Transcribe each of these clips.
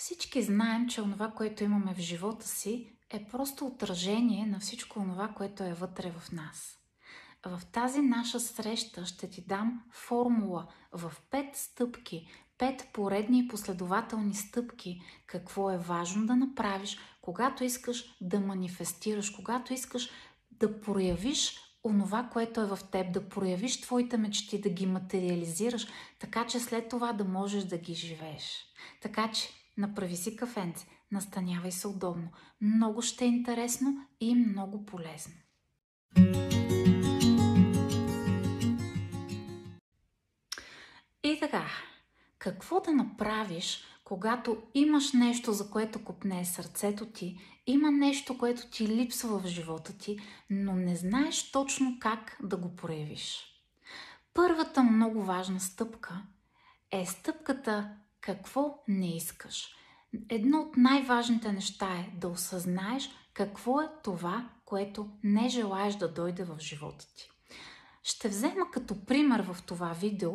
Всички знаем, че онова, което имаме в живота си, е просто отражение на всичко онова, което е вътре в нас. В тази наша среща ще ти дам формула в пет стъпки, пет поредни и последователни стъпки, какво е важно да направиш, когато искаш да манифестираш, когато искаш да проявиш онова, което е в теб, да проявиш твоите мечти, да ги материализираш, така че след това да можеш да ги живееш. Така че направи си кафенце, настанявай се удобно. Много ще е интересно и много полезно. И така, какво да направиш, когато имаш нещо, за което купне сърцето ти, има нещо, което ти липсва в живота ти, но не знаеш точно как да го проявиш. Първата много важна стъпка е стъпката какво не искаш. Едно от най-важните неща е да осъзнаеш какво е това, което не желаеш да дойде в живота ти. Ще взема като пример в това видео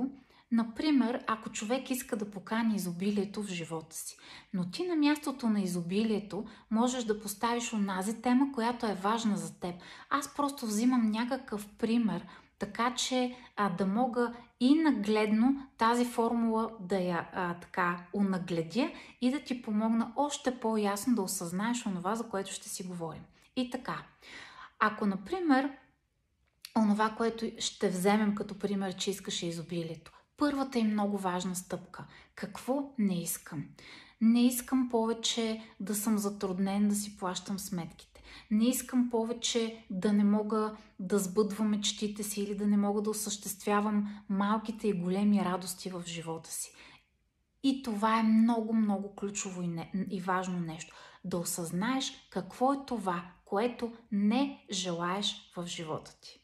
Например, ако човек иска да покани изобилието в живота си, но ти на мястото на изобилието можеш да поставиш онази тема, която е важна за теб. Аз просто взимам някакъв пример, така че а, да мога и нагледно тази формула да я а, така унагледя и да ти помогна още по-ясно да осъзнаеш онова, за което ще си говорим. И така, ако, например, онова, което ще вземем като пример, че искаш изобилието, първата и много важна стъпка. Какво не искам? Не искам повече да съм затруднен да си плащам сметките. Не искам повече да не мога да сбъдвам мечтите си или да не мога да осъществявам малките и големи радости в живота си. И това е много, много ключово и, не, и важно нещо. Да осъзнаеш какво е това, което не желаеш в живота ти.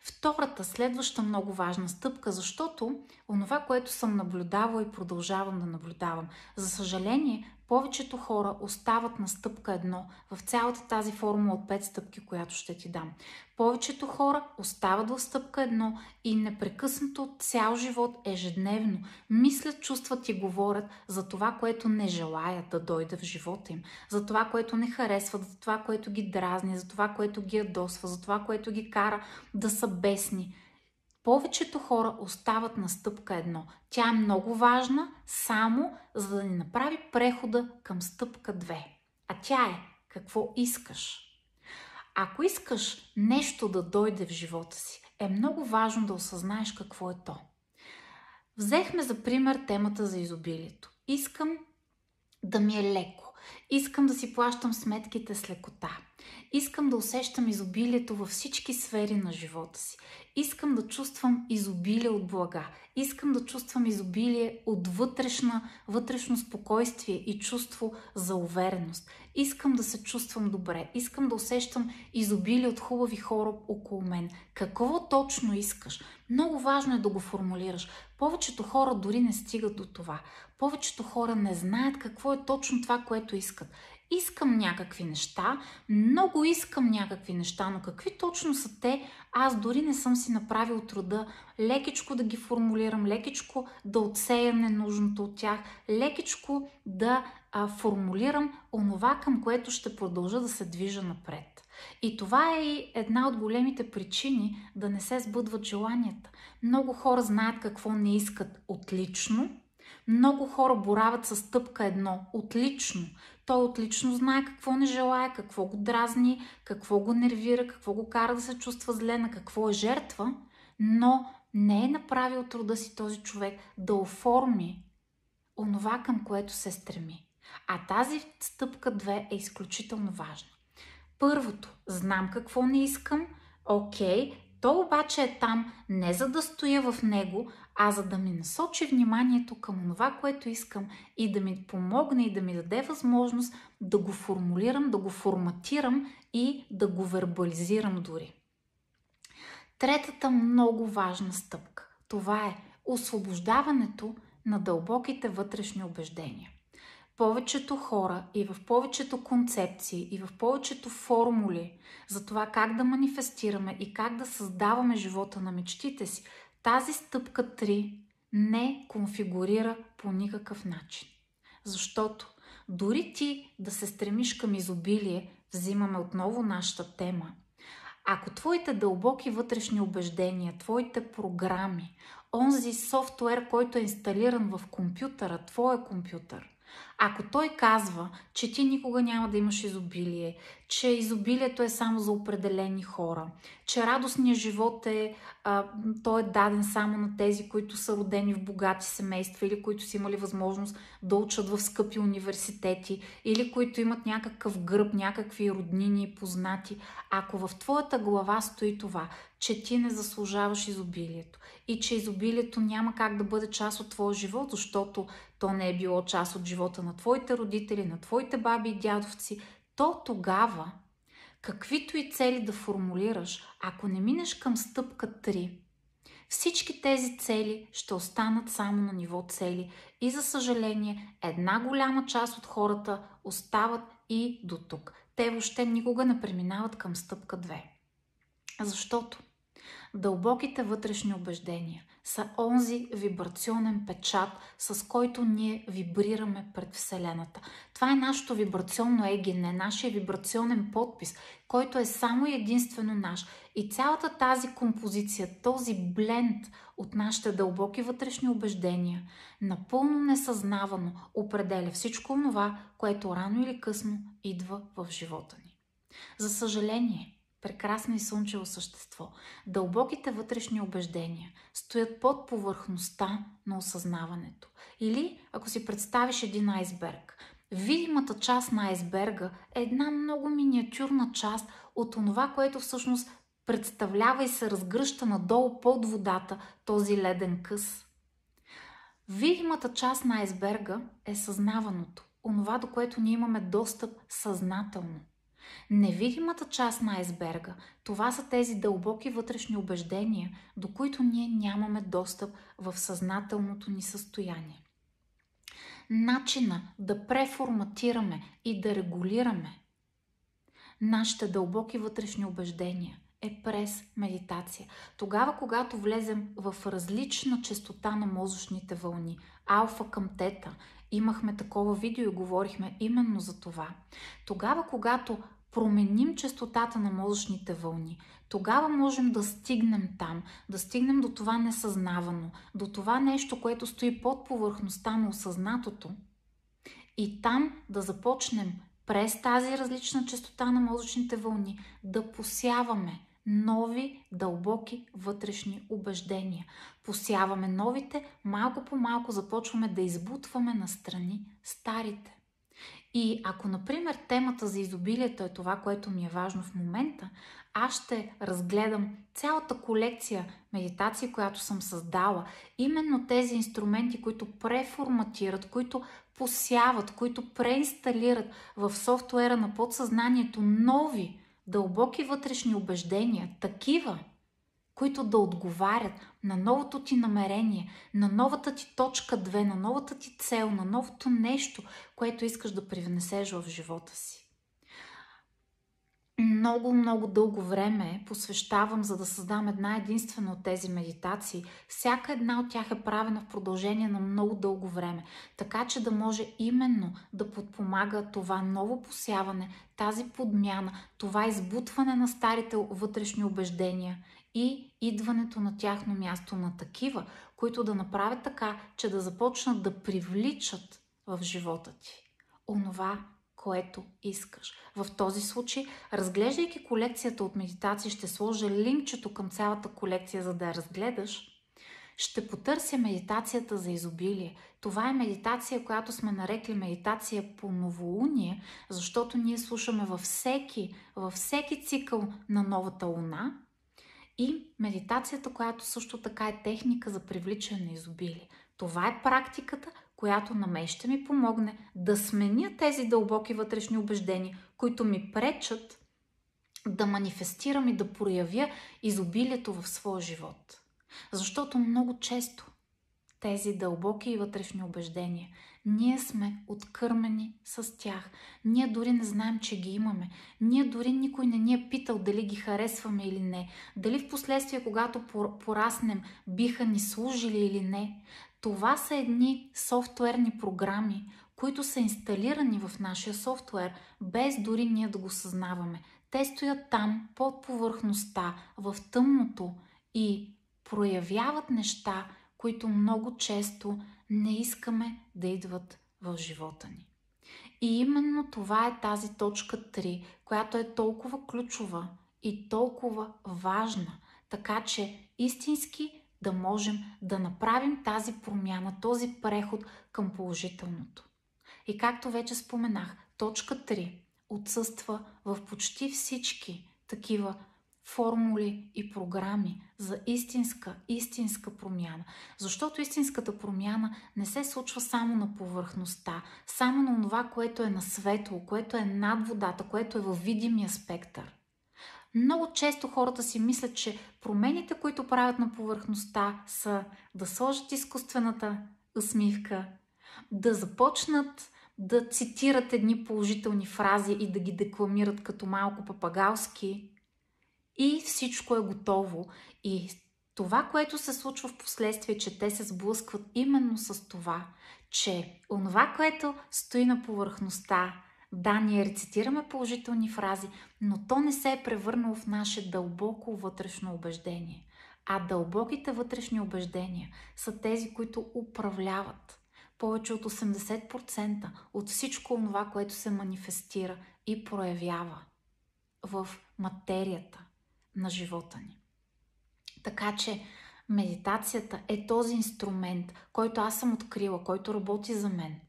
Втората, следваща много важна стъпка, защото онова, което съм наблюдавала и продължавам да наблюдавам, за съжаление, повечето хора остават на стъпка едно в цялата тази формула от пет стъпки, която ще ти дам. Повечето хора остават в стъпка едно и непрекъснато цял живот, ежедневно, мислят, чувстват и говорят за това, което не желаят да дойде в живота им, за това, което не харесват, за това, което ги дразни, за това, което ги ядосва, за това, което ги кара да са бесни. Повечето хора остават на стъпка едно. Тя е много важна само за да ни направи прехода към стъпка 2. А тя е какво искаш. Ако искаш нещо да дойде в живота си, е много важно да осъзнаеш какво е то. Взехме за пример темата за изобилието. Искам да ми е леко. Искам да си плащам сметките с лекота. Искам да усещам изобилието във всички сфери на живота си. Искам да чувствам изобилие от блага. Искам да чувствам изобилие от вътрешна, вътрешно спокойствие и чувство за увереност. Искам да се чувствам добре. Искам да усещам изобилие от хубави хора около мен. Какво точно искаш? Много важно е да го формулираш. Повечето хора дори не стигат до това. Повечето хора не знаят какво е точно това, което искат искам някакви неща, много искам някакви неща, но какви точно са те, аз дори не съм си направил труда лекичко да ги формулирам, лекичко да отсея ненужното от тях, лекичко да а, формулирам онова, към което ще продължа да се движа напред. И това е и една от големите причини да не се сбъдват желанията. Много хора знаят какво не искат отлично, много хора борават с стъпка едно. Отлично. Той отлично знае какво не желая, какво го дразни, какво го нервира, какво го кара да се чувства зле, на какво е жертва, но не е направил труда си този човек да оформи онова, към което се стреми. А тази стъпка 2 е изключително важна. Първото, знам какво не искам, окей, то обаче е там не за да стоя в него, а за да ми насочи вниманието към това, което искам и да ми помогне и да ми даде възможност да го формулирам, да го форматирам и да го вербализирам дори. Третата много важна стъпка това е освобождаването на дълбоките вътрешни убеждения повечето хора и в повечето концепции и в повечето формули за това как да манифестираме и как да създаваме живота на мечтите си, тази стъпка 3 не конфигурира по никакъв начин. Защото дори ти да се стремиш към изобилие, взимаме отново нашата тема. Ако твоите дълбоки вътрешни убеждения, твоите програми, онзи софтуер, който е инсталиран в компютъра, твоя компютър, ако той казва, че ти никога няма да имаш изобилие, че изобилието е само за определени хора, че радостният живот е, а, той е даден само на тези, които са родени в богати семейства или които са имали възможност да учат в скъпи университети или които имат някакъв гръб, някакви роднини и познати. Ако в твоята глава стои това, че ти не заслужаваш изобилието и че изобилието няма как да бъде част от твоя живот, защото то не е било част от живота на твоите родители, на твоите баби и дядовци, то тогава, каквито и цели да формулираш, ако не минеш към стъпка 3, всички тези цели ще останат само на ниво цели и за съжаление една голяма част от хората остават и до тук. Те въобще никога не преминават към стъпка 2. Защото Дълбоките вътрешни убеждения са онзи вибрационен печат, с който ние вибрираме пред Вселената. Това е нашето вибрационно егене, нашия вибрационен подпис, който е само и единствено наш. И цялата тази композиция, този бленд от нашите дълбоки вътрешни убеждения, напълно несъзнавано определя всичко това, което рано или късно идва в живота ни. За съжаление, прекрасно и слънчево същество. Дълбоките вътрешни убеждения стоят под повърхността на осъзнаването. Или, ако си представиш един айсберг, видимата част на айсберга е една много миниатюрна част от това, което всъщност представлява и се разгръща надолу под водата този леден къс. Видимата част на айсберга е съзнаваното, онова до което ние имаме достъп съзнателно. Невидимата част на айсберга, това са тези дълбоки вътрешни убеждения, до които ние нямаме достъп в съзнателното ни състояние. Начина да преформатираме и да регулираме нашите дълбоки вътрешни убеждения е през медитация. Тогава, когато влезем в различна частота на мозъчните вълни, алфа към тета, имахме такова видео и говорихме именно за това. Тогава, когато променим частотата на мозъчните вълни, тогава можем да стигнем там, да стигнем до това несъзнавано, до това нещо, което стои под повърхността на осъзнатото и там да започнем през тази различна частота на мозъчните вълни да посяваме нови, дълбоки вътрешни убеждения. Посяваме новите, малко по малко започваме да избутваме настрани старите. И ако, например, темата за изобилието е това, което ми е важно в момента, аз ще разгледам цялата колекция медитации, която съм създала. Именно тези инструменти, които преформатират, които посяват, които преинсталират в софтуера на подсъзнанието нови, дълбоки вътрешни убеждения, такива, които да отговарят на новото ти намерение, на новата ти точка 2, на новата ти цел, на новото нещо, което искаш да привнесеш в живота си. Много, много дълго време посвещавам, за да създам една единствена от тези медитации. Всяка една от тях е правена в продължение на много дълго време, така че да може именно да подпомага това ново посяване, тази подмяна, това избутване на старите вътрешни убеждения и идването на тяхно място на такива, които да направят така, че да започнат да привличат в живота ти онова, което искаш. В този случай, разглеждайки колекцията от медитации, ще сложа линкчето към цялата колекция, за да я разгледаш. Ще потърся медитацията за изобилие. Това е медитация, която сме нарекли медитация по новолуние, защото ние слушаме във всеки, във всеки цикъл на новата луна, и медитацията, която също така е техника за привличане на изобилие. Това е практиката, която на мен ще ми помогне да сменя тези дълбоки вътрешни убеждения, които ми пречат да манифестирам и да проявя изобилието в своя живот. Защото много често тези дълбоки вътрешни убеждения ние сме откърмени с тях. Ние дори не знаем, че ги имаме. Ние дори никой не ни е питал дали ги харесваме или не. Дали в последствие, когато пораснем, биха ни служили или не. Това са едни софтуерни програми, които са инсталирани в нашия софтуер, без дори ние да го съзнаваме. Те стоят там, под повърхността, в тъмното и проявяват неща, които много често не искаме да идват в живота ни. И именно това е тази точка 3, която е толкова ключова и толкова важна, така че истински да можем да направим тази промяна, този преход към положителното. И както вече споменах, точка 3 отсъства в почти всички такива формули и програми за истинска, истинска промяна. Защото истинската промяна не се случва само на повърхността, само на това, което е на светло, което е над водата, което е във видимия спектър. Много често хората си мислят, че промените, които правят на повърхността, са да сложат изкуствената усмивка, да започнат да цитират едни положителни фрази и да ги декламират като малко папагалски, и всичко е готово. И това, което се случва в последствие, че те се сблъскват именно с това, че онова, което стои на повърхността, да, ние рецитираме положителни фрази, но то не се е превърнало в наше дълбоко вътрешно убеждение. А дълбоките вътрешни убеждения са тези, които управляват повече от 80% от всичко това, което се манифестира и проявява в материята, на живота ни. Така че медитацията е този инструмент, който аз съм открила, който работи за мен,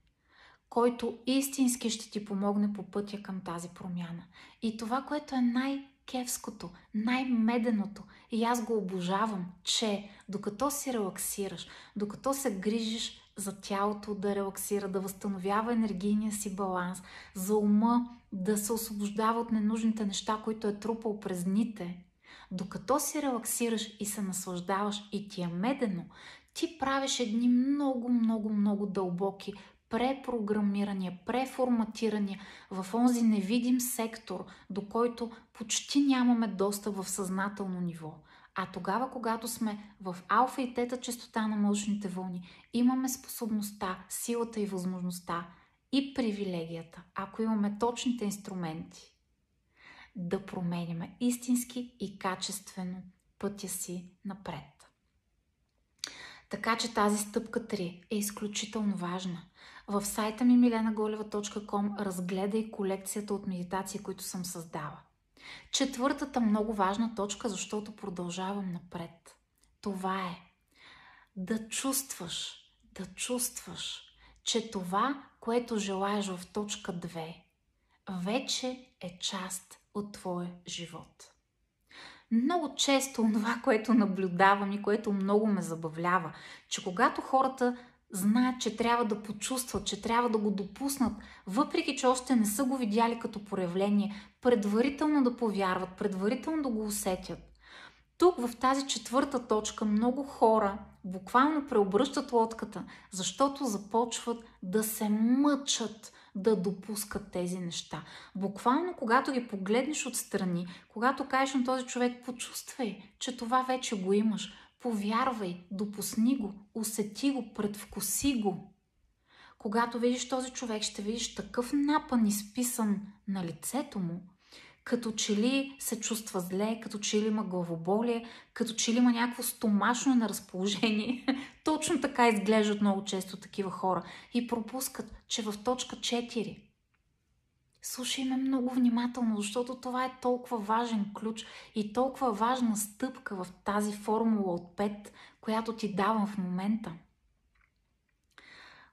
който истински ще ти помогне по пътя към тази промяна. И това, което е най- кевското, най-меденото и аз го обожавам, че докато си релаксираш, докато се грижиш за тялото да релаксира, да възстановява енергийния си баланс, за ума да се освобождава от ненужните неща, които е трупал през дните, докато си релаксираш и се наслаждаваш и ти е медено, ти правиш едни много, много, много дълбоки препрограмирания, преформатирания в онзи невидим сектор, до който почти нямаме достъп в съзнателно ниво. А тогава, когато сме в алфа и тета частота на мощните вълни, имаме способността, силата и възможността и привилегията, ако имаме точните инструменти, да променяме истински и качествено пътя си напред. Така че тази стъпка 3 е изключително важна. В сайта ми milenaголева.com разгледай колекцията от медитации, които съм създала. Четвъртата много важна точка, защото продължавам напред. Това е да чувстваш, да чувстваш, че това, което желаеш в точка 2, вече е част от твоя живот. Много често това, което наблюдавам и което много ме забавлява, че когато хората знаят, че трябва да почувстват, че трябва да го допуснат, въпреки че още не са го видяли като проявление, предварително да повярват, предварително да го усетят. Тук в тази четвърта точка много хора буквално преобръщат лодката, защото започват да се мъчат, да допускат тези неща. Буквално, когато ги погледнеш отстрани, когато кажеш на този човек, почувствай, че това вече го имаш, повярвай, допусни го, усети го, предвкуси го. Когато видиш този човек, ще видиш такъв напън изписан на лицето му, като че ли се чувства зле, като че ли има главоболие, като че ли има някакво стомашно на разположение. Точно така изглеждат много често такива хора и пропускат, че в точка 4 Слушай ме много внимателно, защото това е толкова важен ключ и толкова важна стъпка в тази формула от 5, която ти давам в момента.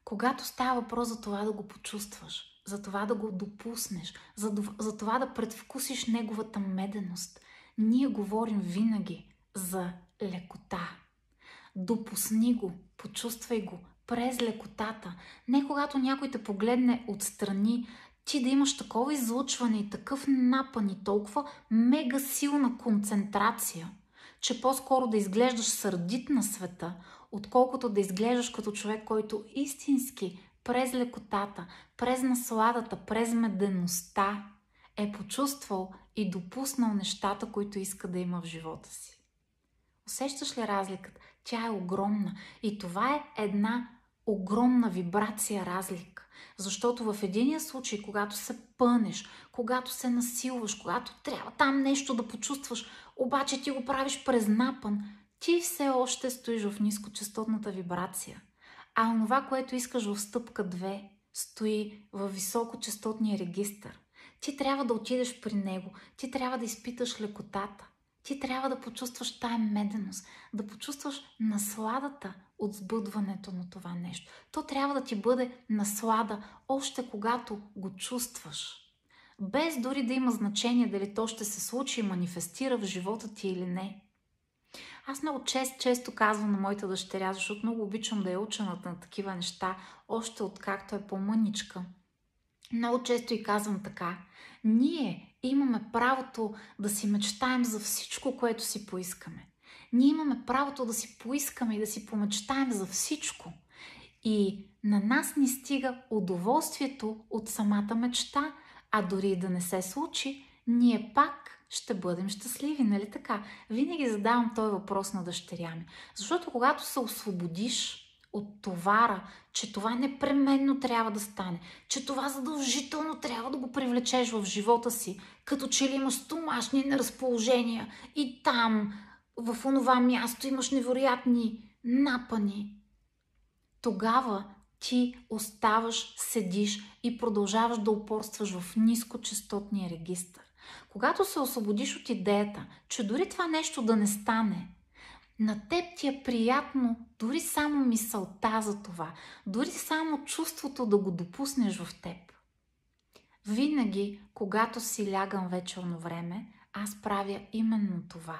Когато става въпрос за това да го почувстваш, за това да го допуснеш, за, за това да предвкусиш неговата меденост. Ние говорим винаги за лекота. Допусни го, почувствай го през лекотата. Не когато някой те погледне отстрани, ти да имаш такова излъчване и такъв напън и толкова мега силна концентрация, че по-скоро да изглеждаш сърдит на света, отколкото да изглеждаш като човек, който истински през лекотата, през насладата, през медеността е почувствал и допуснал нещата, които иска да има в живота си. Усещаш ли разликата? Тя е огромна и това е една огромна вибрация разлика. Защото в единия случай, когато се пънеш, когато се насилваш, когато трябва там нещо да почувстваш, обаче ти го правиш през напън, ти все още стоиш в нискочастотната вибрация. А онова, което искаш в стъпка 2, стои в високочастотния регистр. Ти трябва да отидеш при него, ти трябва да изпиташ лекотата, ти трябва да почувстваш тая меденост, да почувстваш насладата от сбъдването на това нещо. То трябва да ти бъде наслада още когато го чувстваш. Без дори да има значение дали то ще се случи и манифестира в живота ти или не. Аз много често, често казвам на моята дъщеря, защото много обичам да я уча на такива неща, още откакто е по-мъничка. Много често и казвам така. Ние имаме правото да си мечтаем за всичко, което си поискаме. Ние имаме правото да си поискаме и да си помечтаем за всичко. И на нас ни стига удоволствието от самата мечта, а дори да не се случи, ние пак ще бъдем щастливи, нали така? Винаги задавам този въпрос на дъщеря ми. Защото когато се освободиш от товара, че това непременно трябва да стане, че това задължително трябва да го привлечеш в живота си, като че ли имаш стомашни неразположения и там, в онова място имаш невероятни напани, тогава ти оставаш, седиш и продължаваш да упорстваш в нискочастотния регистр. Когато се освободиш от идеята, че дори това нещо да не стане, на теб ти е приятно дори само мисълта за това, дори само чувството да го допуснеш в теб. Винаги, когато си лягам вечерно време, аз правя именно това.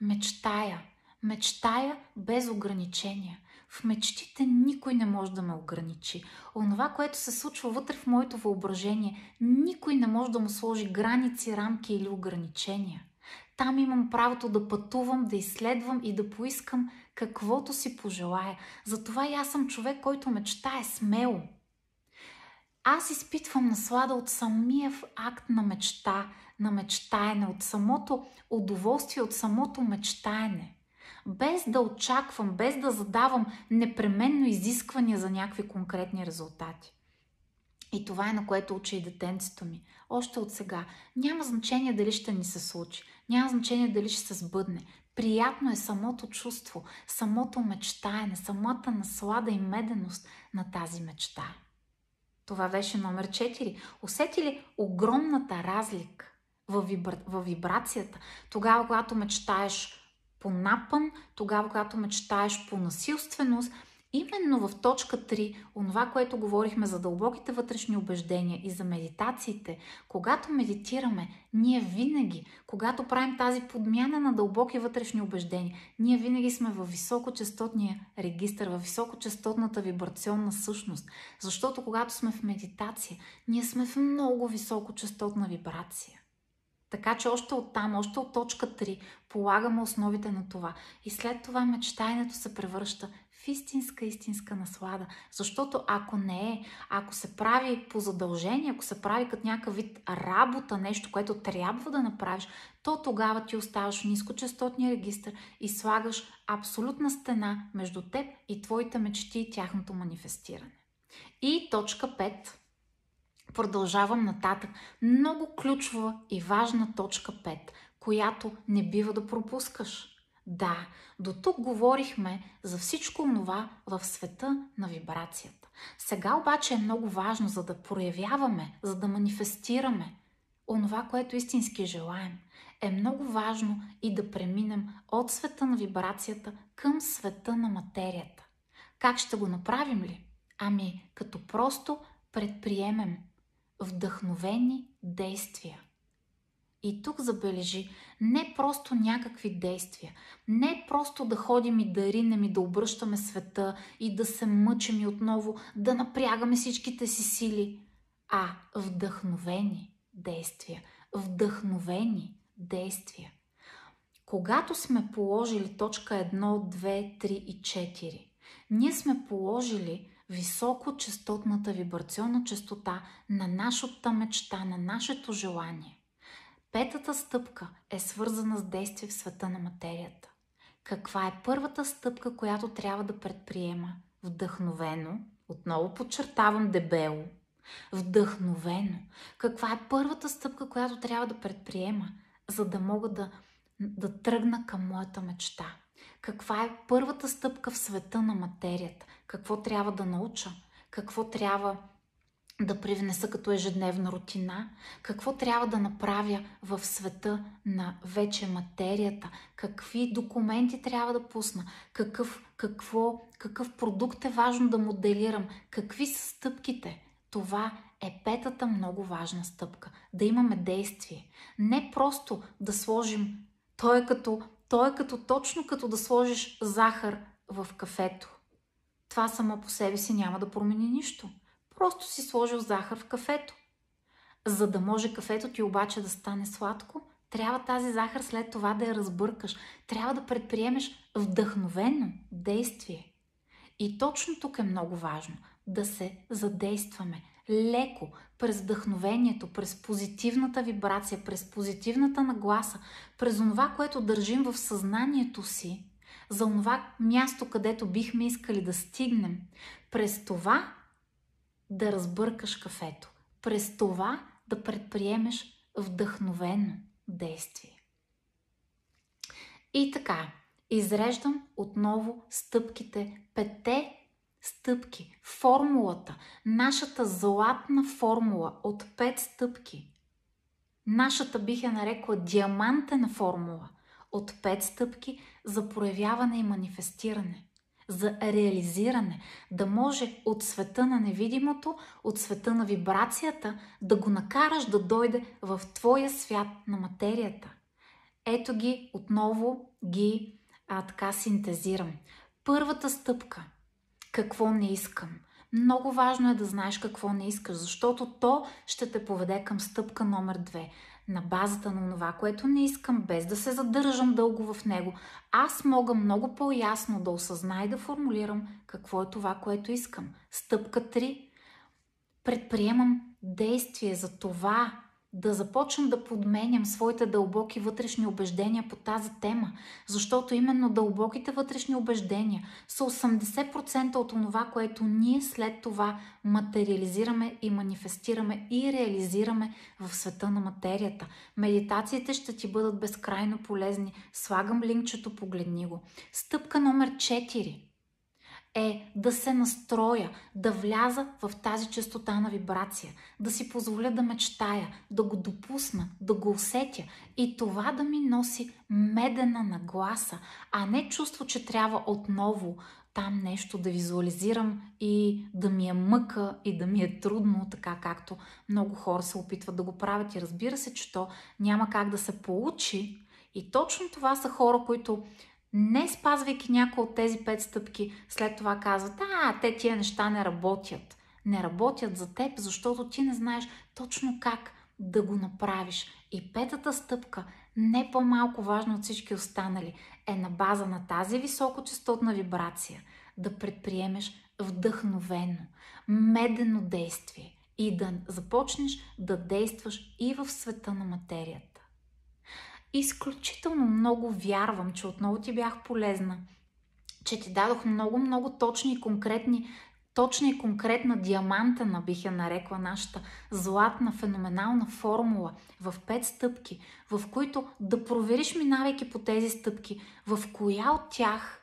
Мечтая, мечтая без ограничения. В мечтите никой не може да ме ограничи. Онова, което се случва вътре в моето въображение, никой не може да му сложи граници, рамки или ограничения. Там имам правото да пътувам, да изследвам и да поискам каквото си пожелая. Затова и аз съм човек, който мечтае смело. Аз изпитвам наслада от самия акт на мечта, на мечтаене, от самото удоволствие, от самото мечтаене без да очаквам, без да задавам непременно изисквания за някакви конкретни резултати. И това е на което учи и детенцето ми. Още от сега. Няма значение дали ще ни се случи. Няма значение дали ще се сбъдне. Приятно е самото чувство, самото мечтаене, самата наслада и меденост на тази мечта. Това беше номер 4. Усети ли огромната разлика във, вибра... във вибрацията? Тогава, когато мечтаеш по напън, тогава, когато мечтаеш по насилственост, именно в точка 3, онова, което говорихме за дълбоките вътрешни убеждения и за медитациите, когато медитираме, ние винаги, когато правим тази подмяна на дълбоки вътрешни убеждения, ние винаги сме в високочастотния регистр, в високочастотната вибрационна същност. Защото когато сме в медитация, ние сме в много високочастотна вибрация. Така че още от там, още от точка 3, полагаме основите на това. И след това мечтаенето се превръща в истинска, истинска наслада. Защото ако не е, ако се прави по задължение, ако се прави като някакъв вид работа, нещо, което трябва да направиш, то тогава ти оставаш в нискочастотния регистр и слагаш абсолютна стена между теб и твоите мечти и тяхното манифестиране. И точка 5 Продължавам нататък. Много ключова и важна точка 5, която не бива да пропускаш. Да, до тук говорихме за всичко това в света на вибрацията. Сега обаче е много важно, за да проявяваме, за да манифестираме онова, което истински желаем. Е много важно и да преминем от света на вибрацията към света на материята. Как ще го направим ли? Ами, като просто предприемем вдъхновени действия. И тук забележи, не просто някакви действия, не просто да ходим и да ринем и да обръщаме света и да се мъчим и отново да напрягаме всичките си сили, а вдъхновени действия, вдъхновени действия. Когато сме положили точка 1, 2, 3 и 4, ние сме положили високочастотната вибрационна частота на нашата мечта, на нашето желание. Петата стъпка е свързана с действие в света на материята. Каква е първата стъпка, която трябва да предприема вдъхновено, отново подчертавам дебело, вдъхновено. Каква е първата стъпка, която трябва да предприема, за да мога да, да тръгна към моята мечта? Каква е първата стъпка в света на материята? Какво трябва да науча? Какво трябва да привнеса като ежедневна рутина, какво трябва да направя в света на вече материята, какви документи трябва да пусна, какъв, какво, какъв продукт е важно да моделирам, какви са стъпките. Това е петата много важна стъпка. Да имаме действие. Не просто да сложим. Той е като, той е като точно като да сложиш захар в кафето. Това само по себе си няма да промени нищо. Просто си сложил захар в кафето. За да може кафето ти обаче да стане сладко, трябва тази захар след това да я разбъркаш. Трябва да предприемеш вдъхновено действие. И точно тук е много важно да се задействаме леко, през вдъхновението, през позитивната вибрация, през позитивната нагласа, през това, което държим в съзнанието си, за това място, където бихме искали да стигнем, през това да разбъркаш кафето. През това да предприемеш вдъхновено действие. И така, изреждам отново стъпките, пете стъпки, формулата, нашата златна формула от пет стъпки. Нашата бих я нарекла диамантена формула от пет стъпки за проявяване и манифестиране за реализиране, да може от света на невидимото, от света на вибрацията, да го накараш да дойде в твоя свят на материята. Ето ги, отново ги а, така синтезирам. Първата стъпка. Какво не искам? Много важно е да знаеш какво не искаш, защото то ще те поведе към стъпка номер две на базата на това, което не искам, без да се задържам дълго в него, аз мога много по-ясно да осъзная и да формулирам какво е това, което искам. Стъпка 3. Предприемам действие за това, да започна да подменям своите дълбоки вътрешни убеждения по тази тема, защото именно дълбоките вътрешни убеждения са 80% от това, което ние след това материализираме и манифестираме и реализираме в света на материята. Медитациите ще ти бъдат безкрайно полезни. Слагам линкчето, погледни го. Стъпка номер 4 е да се настроя, да вляза в тази частота на вибрация, да си позволя да мечтая, да го допусна, да го усетя и това да ми носи медена нагласа, а не чувство, че трябва отново там нещо да визуализирам и да ми е мъка и да ми е трудно, така както много хора се опитват да го правят. И разбира се, че то няма как да се получи. И точно това са хора, които не спазвайки някои от тези пет стъпки, след това казват, а, те тия неща не работят. Не работят за теб, защото ти не знаеш точно как да го направиш. И петата стъпка, не по-малко важно от всички останали, е на база на тази високочастотна вибрация да предприемеш вдъхновено, медено действие и да започнеш да действаш и в света на материята изключително много вярвам, че отново ти бях полезна, че ти дадох много-много точни и конкретни точна и конкретна диамантена, бих я нарекла нашата златна, феноменална формула в пет стъпки, в които да провериш, минавайки по тези стъпки, в коя от тях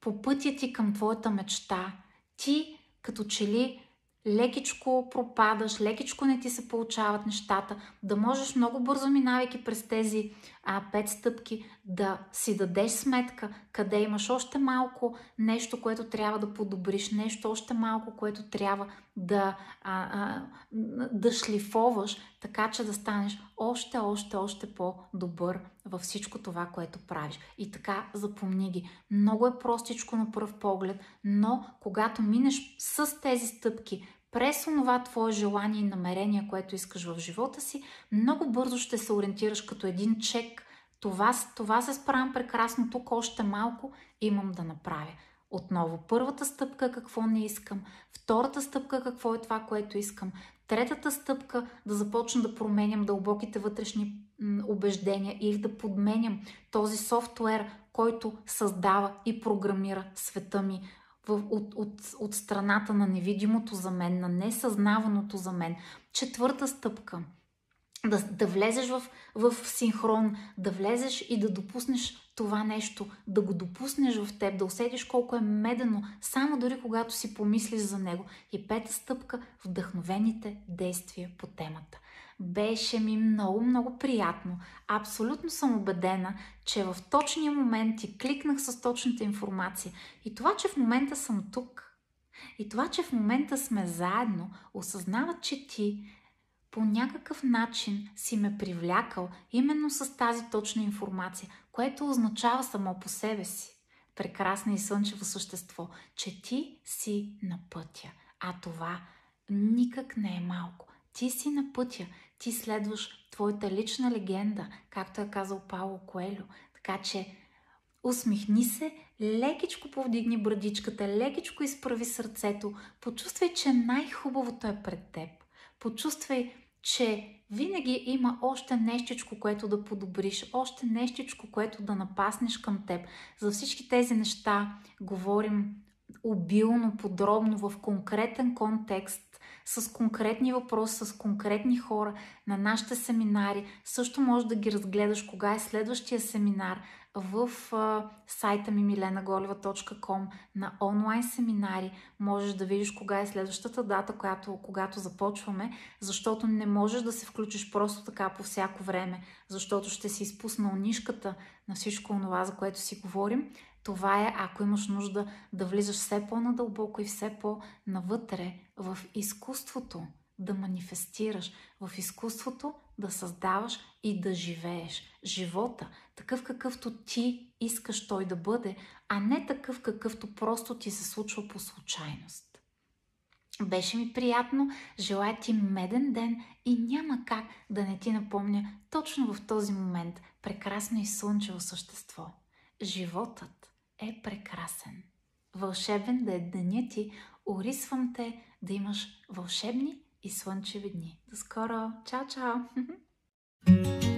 по пътя ти към твоята мечта, ти като че ли лекичко пропадаш, лекичко не ти се получават нещата, да можеш много бързо, минавайки през тези а, пет стъпки, да си дадеш сметка къде имаш още малко нещо, което трябва да подобриш, нещо още малко, което трябва да, а, а, да шлифоваш, така че да станеш още, още, още по-добър във всичко това, което правиш. И така запомни ги. Много е простичко на пръв поглед, но когато минеш с тези стъпки, през това твое желание и намерение, което искаш в живота си, много бързо ще се ориентираш като един чек. Това, това се справям прекрасно, тук още малко имам да направя. Отново, първата стъпка какво не искам, втората стъпка какво е това, което искам, третата стъпка да започна да променям дълбоките вътрешни убеждения или да подменям този софтуер, който създава и програмира света ми от, от, от страната на невидимото за мен, на несъзнаваното за мен. Четвърта стъпка да, да влезеш в, в синхрон, да влезеш и да допуснеш това нещо, да го допуснеш в теб, да усетиш колко е медено, само дори когато си помислиш за него. И пета стъпка – вдъхновените действия по темата. Беше ми много, много приятно. Абсолютно съм убедена, че в точния момент ти кликнах с точната информация. И това, че в момента съм тук, и това, че в момента сме заедно, осъзнават, че ти по някакъв начин си ме привлякал именно с тази точна информация, което означава само по себе си прекрасно и слънчево същество, че ти си на пътя. А това никак не е малко. Ти си на пътя, ти следваш твоята лична легенда, както е казал Пауло Коелю. Така че усмихни се, лекичко повдигни брадичката, лекичко изправи сърцето, почувствай, че най-хубавото е пред теб. Почувствай, че винаги има още нещичко, което да подобриш, още нещичко, което да напаснеш към теб. За всички тези неща говорим обилно, подробно, в конкретен контекст, с конкретни въпроси, с конкретни хора на нашите семинари. Също можеш да ги разгледаш кога е следващия семинар в а, сайта ми milenagoleva.com на онлайн семинари. Можеш да видиш кога е следващата дата, която, когато започваме, защото не можеш да се включиш просто така по всяко време, защото ще си изпуснал нишката на всичко това, за което си говорим. Това е, ако имаш нужда да влизаш все по-надълбоко и все по-навътре в изкуството да манифестираш, в изкуството да създаваш и да живееш живота, такъв какъвто ти искаш той да бъде, а не такъв какъвто просто ти се случва по случайност. Беше ми приятно, желая ти меден ден и няма как да не ти напомня точно в този момент прекрасно и слънчево същество. Животът е прекрасен. Вълшебен да е деня ти, Орисвам те да имаш вълшебни и слънчеви дни. До скоро! Чао, чао!